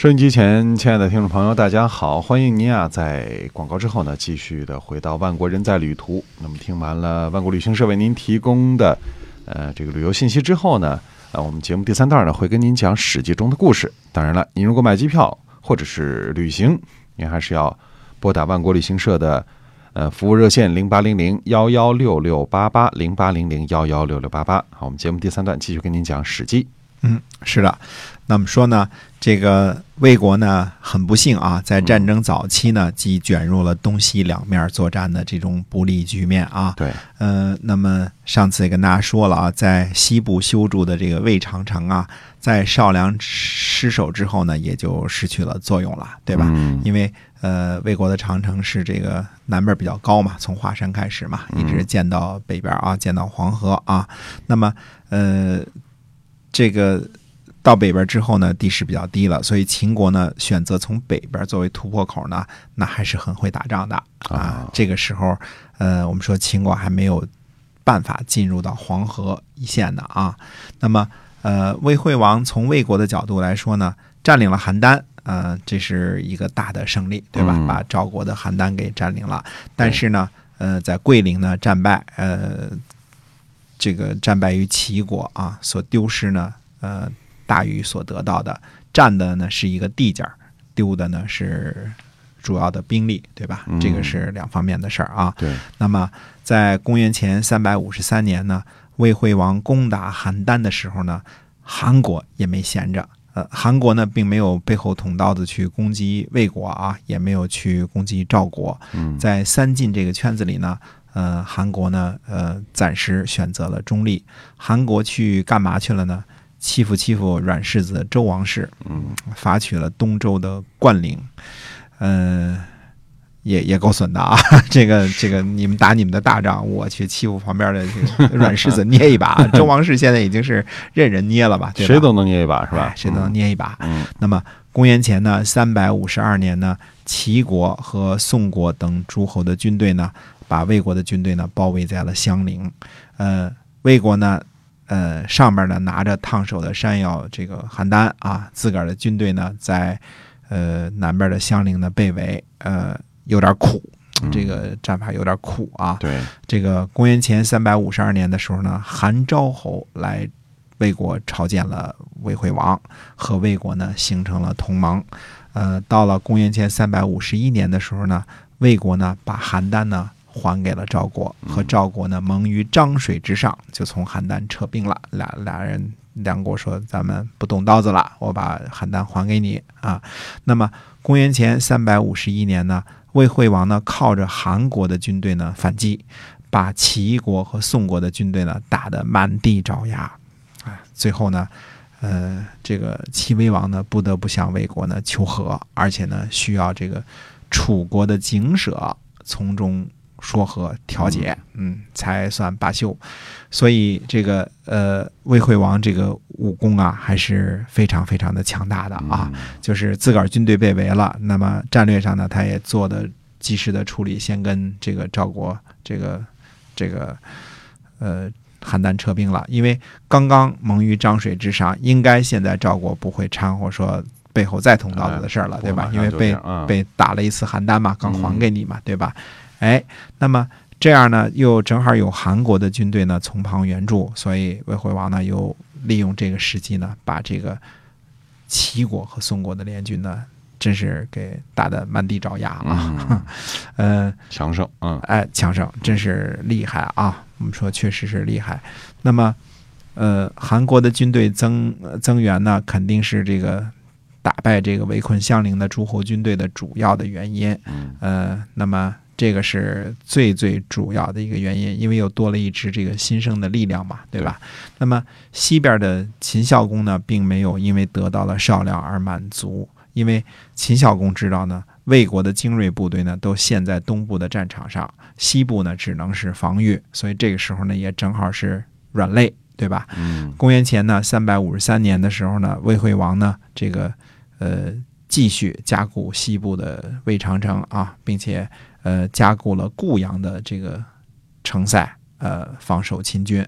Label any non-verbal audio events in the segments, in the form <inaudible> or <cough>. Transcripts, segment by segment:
收音机前，亲爱的听众朋友，大家好！欢迎您啊，在广告之后呢，继续的回到《万国人在旅途》。那么，听完了万国旅行社为您提供的呃这个旅游信息之后呢，呃，我们节目第三段呢会跟您讲《史记》中的故事。当然了，您如果买机票或者是旅行，您还是要拨打万国旅行社的呃服务热线零八零零幺幺六六八八零八零零幺幺六六八八。好，我们节目第三段继续跟您讲《史记》。嗯，是的。那么说呢，这个魏国呢很不幸啊，在战争早期呢，即卷入了东西两面作战的这种不利局面啊。对，呃，那么上次也跟大家说了啊，在西部修筑的这个魏长城啊，在少梁失守之后呢，也就失去了作用了，对吧？嗯因为呃，魏国的长城是这个南边比较高嘛，从华山开始嘛，一直建到北边啊，建到黄河啊。那么呃，这个到北边之后呢，地势比较低了，所以秦国呢选择从北边作为突破口呢，那还是很会打仗的啊啊。这个时候，呃，我们说秦国还没有办法进入到黄河一线的啊。那么，呃，魏惠王从魏国的角度来说呢，占领了邯郸，呃，这是一个大的胜利，对吧？嗯把赵国的邯郸给占领了。但是呢，呃，在桂林呢战败，呃，这个战败于齐国啊，所丢失呢，呃，大于所得到的。占的呢是一个地界儿，丢的呢是主要的兵力，对吧？嗯这个是两方面的事儿啊。对，那么，在公元前三百五十三年呢，魏惠王攻打邯郸的时候呢，韩国也没闲着。呃，韩国呢，并没有背后捅刀子去攻击魏国啊，也没有去攻击赵国。嗯，在三晋这个圈子里呢，呃，韩国呢，呃，暂时选择了中立。韩国去干嘛去了呢？欺负欺负阮氏子周王室，嗯，伐取了东周的冠陵，嗯、也也够损的啊！这 <laughs> 个这个，你们打你们的大仗，我去欺负旁边的这个阮氏子 <laughs> 捏一把。周王室现在已经是任人捏了吧？对吧？谁都能捏一把是吧哎？谁都能捏一把。嗯。那么公元前呢三百五十二年呢，齐国和宋国等诸侯的军队呢，把魏国的军队呢包围在了襄陵。呃，魏国呢，呃，上面呢拿着烫手的山药这个邯郸啊，自个儿的军队呢在呃南边的襄陵呢被围，呃，有点苦。嗯这个战法有点苦啊，对，这个公元前三百五十二年的时候呢，韩昭侯来魏国朝见了魏惠王，和魏国呢形成了同盟。呃，到了公元前三百五十一年的时候呢，魏国呢把邯郸呢还给了赵国，和赵国呢盟于漳水之上，就从邯郸撤兵了。俩俩人梁国说：“咱们不动刀子了，我把邯郸还给你啊。”那么公元前三百五十一年呢，魏惠王呢靠着韩国的军队呢反击，把齐国和宋国的军队呢打得满地找牙，啊，最后呢，呃，这个齐威王呢不得不向魏国呢求和，而且呢需要这个楚国的景舍从中说和调解，嗯，才算罢休。所以这个呃魏惠王这个武功啊还是非常非常的强大的啊。嗯就是自个儿军队被围了，那么战略上呢，他也做的及时的处理，先跟这个赵国这个这个呃邯郸撤兵了，因为刚刚蒙于漳水之上，应该现在赵国不会掺和说背后再捅刀子的事儿了，哎对吧？因为被被打了一次邯郸嘛，刚还嗯给你嘛，对吧？哎，那么这样呢，又正好有韩国的军队呢从旁援助，所以魏惠王呢又利用这个时机呢，把这个齐国和宋国的联军呢，真是给打得满地找牙啊！嗯呃，强盛，嗯哎，强盛，真是厉害啊！我们说确实是厉害。那么，呃，韩国的军队增呃增援呢，肯定是这个打败这个围困襄陵的诸侯军队的主要的原因。嗯呃，那么这个是最最主要的一个原因，因为又多了一支这个新生的力量嘛，对吧？那么西边的秦孝公呢，并没有因为得到了少量而满足，因为秦孝公知道呢，魏国的精锐部队呢都陷在东部的战场上，西部呢只能是防御，所以这个时候呢也正好是软肋，对吧？嗯公元前呢三百五十三年的时候呢，魏惠王呢这个呃继续加固西部的魏长城啊，并且呃加固了固阳的这个城塞，呃防守秦军。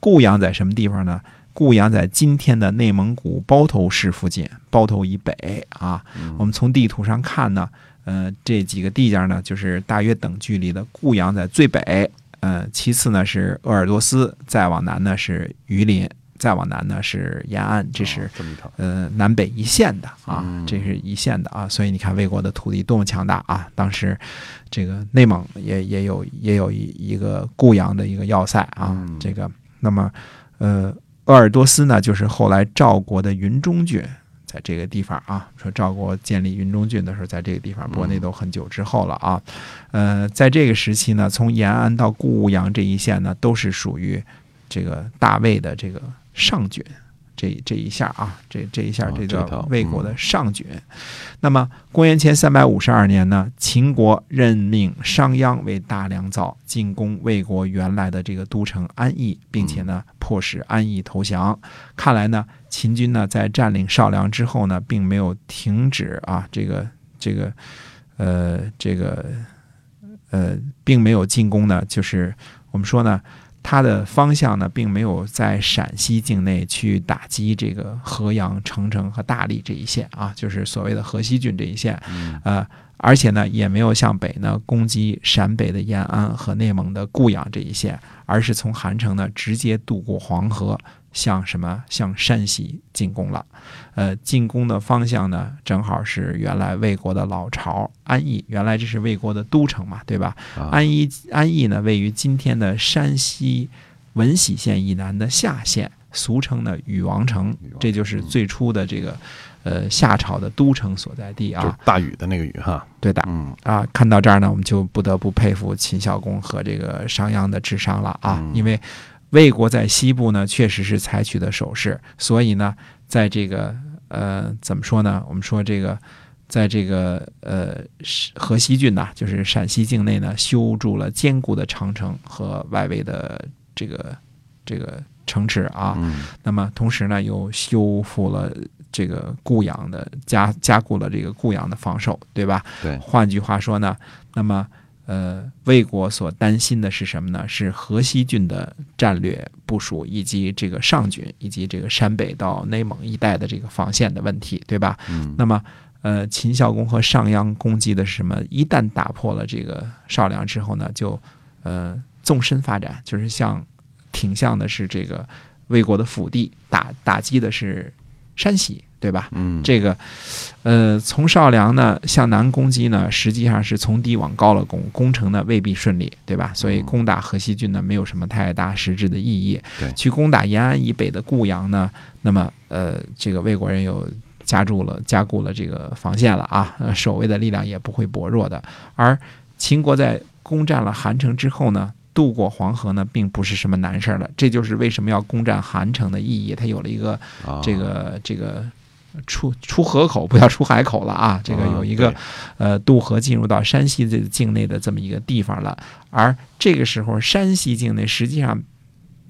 固阳在什么地方呢？固阳在今天的内蒙古包头市附近，包头以北啊。我们从地图上看呢，呃，这几个地界呢，就是大约等距离的。固阳在最北，呃，其次呢是鄂尔多斯，再往南呢是榆林。再往南呢是延安，这是呃南北一线的啊，这是一线的啊，所以你看魏国的土地多么强大啊！当时这个内蒙也也有也有一一个固阳的一个要塞啊，这个那么呃鄂尔多斯呢，就是后来赵国的云中郡，在这个地方啊，说赵国建立云中郡的时候，在这个地方，不过那都很久之后了啊，呃，在这个时期呢，从延安到固阳这一线呢，都是属于这个大魏的这个。上卷，这这一下啊，这这一下，这个魏国的上郡。那么，公元前三百五十二年呢，秦国任命商鞅为大良造，进攻魏国原来的这个都城安邑，并且呢，迫使安邑投降。看来呢，秦军呢在占领少梁之后呢，并没有停止啊，这个这个呃这个呃，并没有进攻呢，就是我们说呢。它的方向呢，并没有在陕西境内去打击这个河阳、澄城和大荔这一线啊，就是所谓的河西郡这一线，呃，而且呢，也没有向北呢攻击陕北的延安和内蒙的固阳这一线，而是从韩城呢直接渡过黄河。向什么？向山西进攻了，呃，进攻的方向呢，正好是原来魏国的老巢安邑。原来这是魏国的都城嘛，对吧？安邑安邑呢，位于今天的山西闻喜县以南的夏县，俗称的禹王城，这就是最初的这个呃夏朝的都城所在地啊。大禹的那个禹哈，对的，嗯啊，看到这儿呢，我们就不得不佩服秦孝公和这个商鞅的智商了啊，因为。魏国在西部呢，确实是采取的守势，所以呢，在这个呃，怎么说呢？我们说这个，在这个呃河西郡呐，就是陕西境内呢，修筑了坚固的长城和外围的这个这个城池啊。那么同时呢，又修复了这个固阳的加加固了这个固阳的防守，对吧？对。换句话说呢，那么。呃，魏国所担心的是什么呢？是河西郡的战略部署，以及这个上郡，以及这个山北到内蒙一带的这个防线的问题，对吧？嗯。那么，呃，秦孝公和商鞅攻击的是什么？一旦打破了这个少梁之后呢，就呃纵深发展，就是向挺向的是这个魏国的腹地，打打击的是山西。对吧？嗯，这个，呃，从少梁呢向南攻击呢，实际上是从低往高了攻，攻城呢未必顺利，对吧？所以攻打河西郡呢没有什么太大实质的意义。对，去攻打延安以北的固阳呢，那么呃，这个魏国人有加注了加固了这个防线了啊，守卫的力量也不会薄弱的。而秦国在攻占了韩城之后呢？渡过黄河呢，并不是什么难事儿了。这就是为什么要攻占韩城的意义。它有了一个这个这个出出河口，不要出海口了啊。这个有一个呃渡河进入到山西这个境内的这么一个地方了。而这个时候，山西境内实际上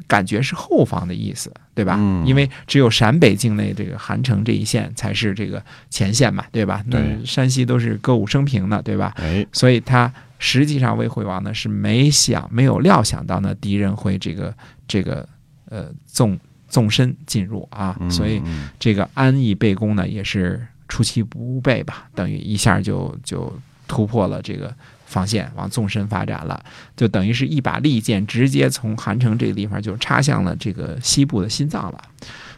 感觉是后方的意思，对吧？因为只有陕北境内这个韩城这一线才是这个前线嘛，对吧？那山西都是歌舞升平的，对吧？哎，所以他。实际上，魏惠王呢是没想、没有料想到呢敌人会这个、这个呃纵纵深进入啊，所以这个安邑被攻呢也是出其不备吧，等于一下就就突破了这个防线，往纵深发展了，就等于是一把利剑直接从韩城这个地方就插向了这个西部的心脏了。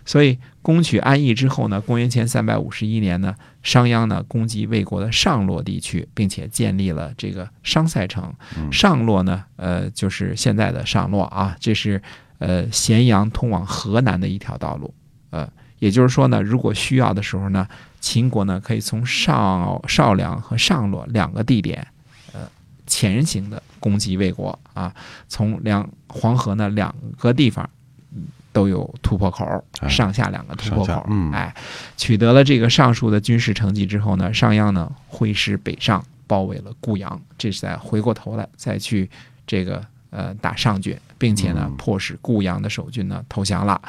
所以攻取安邑之后呢，公元前三百五十一年呢，商鞅呢攻击魏国的上洛地区，并且建立了这个商塞城。上洛呢，呃，就是现在的上洛啊，这是呃咸阳通往河南的一条道路。呃，也就是说呢，如果需要的时候呢，秦国呢可以从少少梁和上洛两个地点，呃，前行的攻击魏国啊，从两黄河呢两个地方。都有突破口，上下两个突破口。哎，取得了这个上述的军事成绩之后呢，商鞅呢挥师北上，包围了固阳。这是在回过头来再去这个呃打上郡，并且呢迫使固阳的守军呢投降了。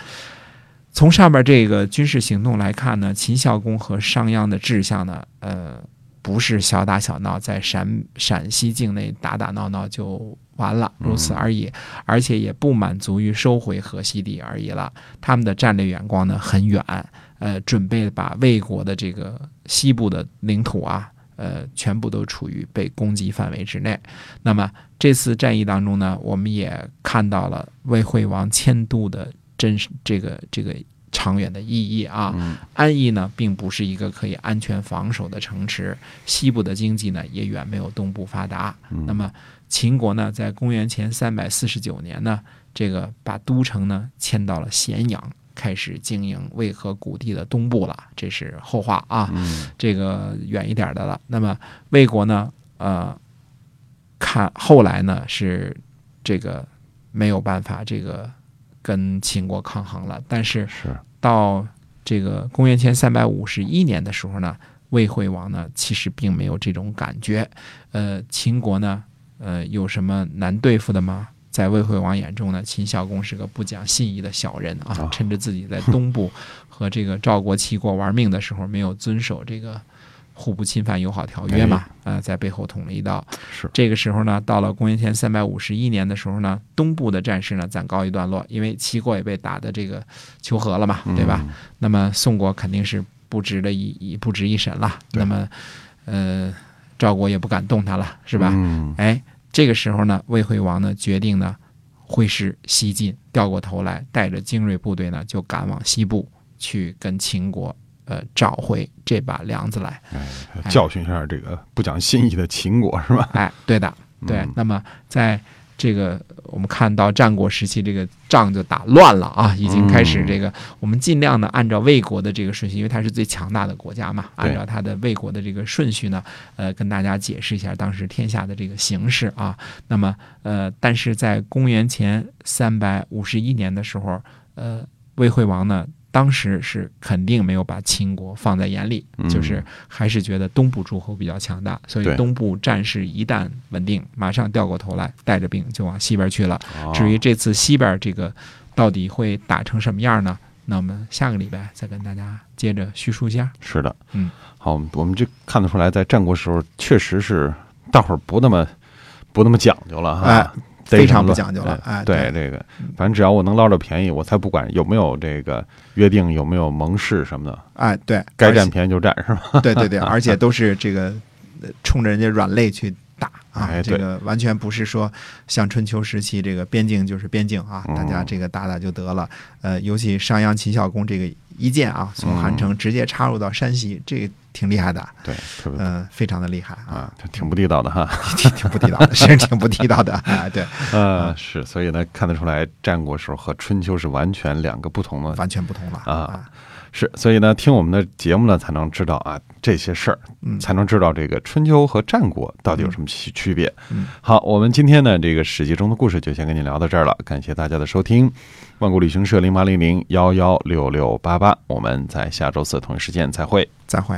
从上面这个军事行动来看呢，秦孝公和商鞅的志向呢，呃，不是小打小闹，在陕陕西境内打打闹闹就完了，如此而已，而且也不满足于收回河西地而已了。他们的战略眼光呢很远，呃，准备把魏国的这个西部的领土啊，呃，全部都处于被攻击范围之内。那么这次战役当中呢，我们也看到了魏惠王迁都的真实这个这个。长远的意义啊，安邑呢并不是一个可以安全防守的城池，西部的经济呢也远没有东部发达。那么秦国呢，在公元前三百四十九年呢，这个把都城呢迁到了咸阳，开始经营渭河谷地的东部了。这是后话啊，这个远一点的了。那么魏国呢，呃，看后来呢是这个没有办法这个。跟秦国抗衡了，但是到这个公元前三百五十一年的时候呢，魏惠王呢其实并没有这种感觉。呃，秦国呢，呃，有什么难对付的吗？在魏惠王眼中呢，秦孝公是个不讲信义的小人啊，趁着自己在东部 <laughs> 和这个赵国、齐国玩命的时候，没有遵守这个。互不侵犯友好条约嘛，呃，在背后捅了一刀。是这个时候呢，到了公元前三百五十一年的时候呢，东部的战事呢暂告一段落，因为齐国也被打的这个求和了嘛，对吧？那么宋国肯定是不值得一一不值一审了。那么，呃，赵国也不敢动他了，是吧？哎，这个时候呢，魏惠王呢决定呢挥师西进，掉过头来带着精锐部队呢就赶往西部去跟秦国。呃，找回这把梁子来，教训一下这个不讲信义的秦国，是吧？哎，对的，对。那么，在这个我们看到战国时期，这个仗就打乱了啊，已经开始这个。我们尽量呢，按照魏国的这个顺序，因为它是最强大的国家嘛，按照它的魏国的这个顺序呢，呃，跟大家解释一下当时天下的这个形势啊。那么，呃，但是在公元前三百五十一年的时候，呃，魏惠王呢。当时是肯定没有把秦国放在眼里，就是还是觉得东部诸侯比较强大，所以东部战事一旦稳定，马上掉过头来，带着兵就往西边去了。至于这次西边这个到底会打成什么样呢？那我们下个礼拜再跟大家接着叙述一下。是的，嗯，好，我们这看得出来，在战国时候确实是大伙儿不那么不那么讲究了哈。非常不讲究了，哎，对这个，反正只要我能捞着便宜，我才不管有没有这个约定，有没有盟誓什么的，哎，对，该占便宜就占，是吧？对对对，<laughs> 而且都是这个冲着人家软肋去打啊，这个完全不是说像春秋时期这个边境就是边境啊，大家这个打打就得了。呃，尤其商鞅秦孝公这个一箭啊，从韩城直接插入到山西，这个。挺厉害的，对，嗯，非常的厉害啊，挺不地道的哈，<laughs> 挺挺不地道的，是 <laughs> 挺不地道的啊，对，<laughs> 呃，是，所以呢，看得出来，战国时候和春秋是完全两个不同的，完全不同了啊，是，所以呢，听我们的节目呢，才能知道啊这些事儿，才能知道这个春秋和战国到底有什么区区别。好，我们今天呢，这个史记中的故事就先跟你聊到这儿了，感谢大家的收听，万国旅行社零八零零幺幺六六八八，我们在下周四同一时间再会，再会。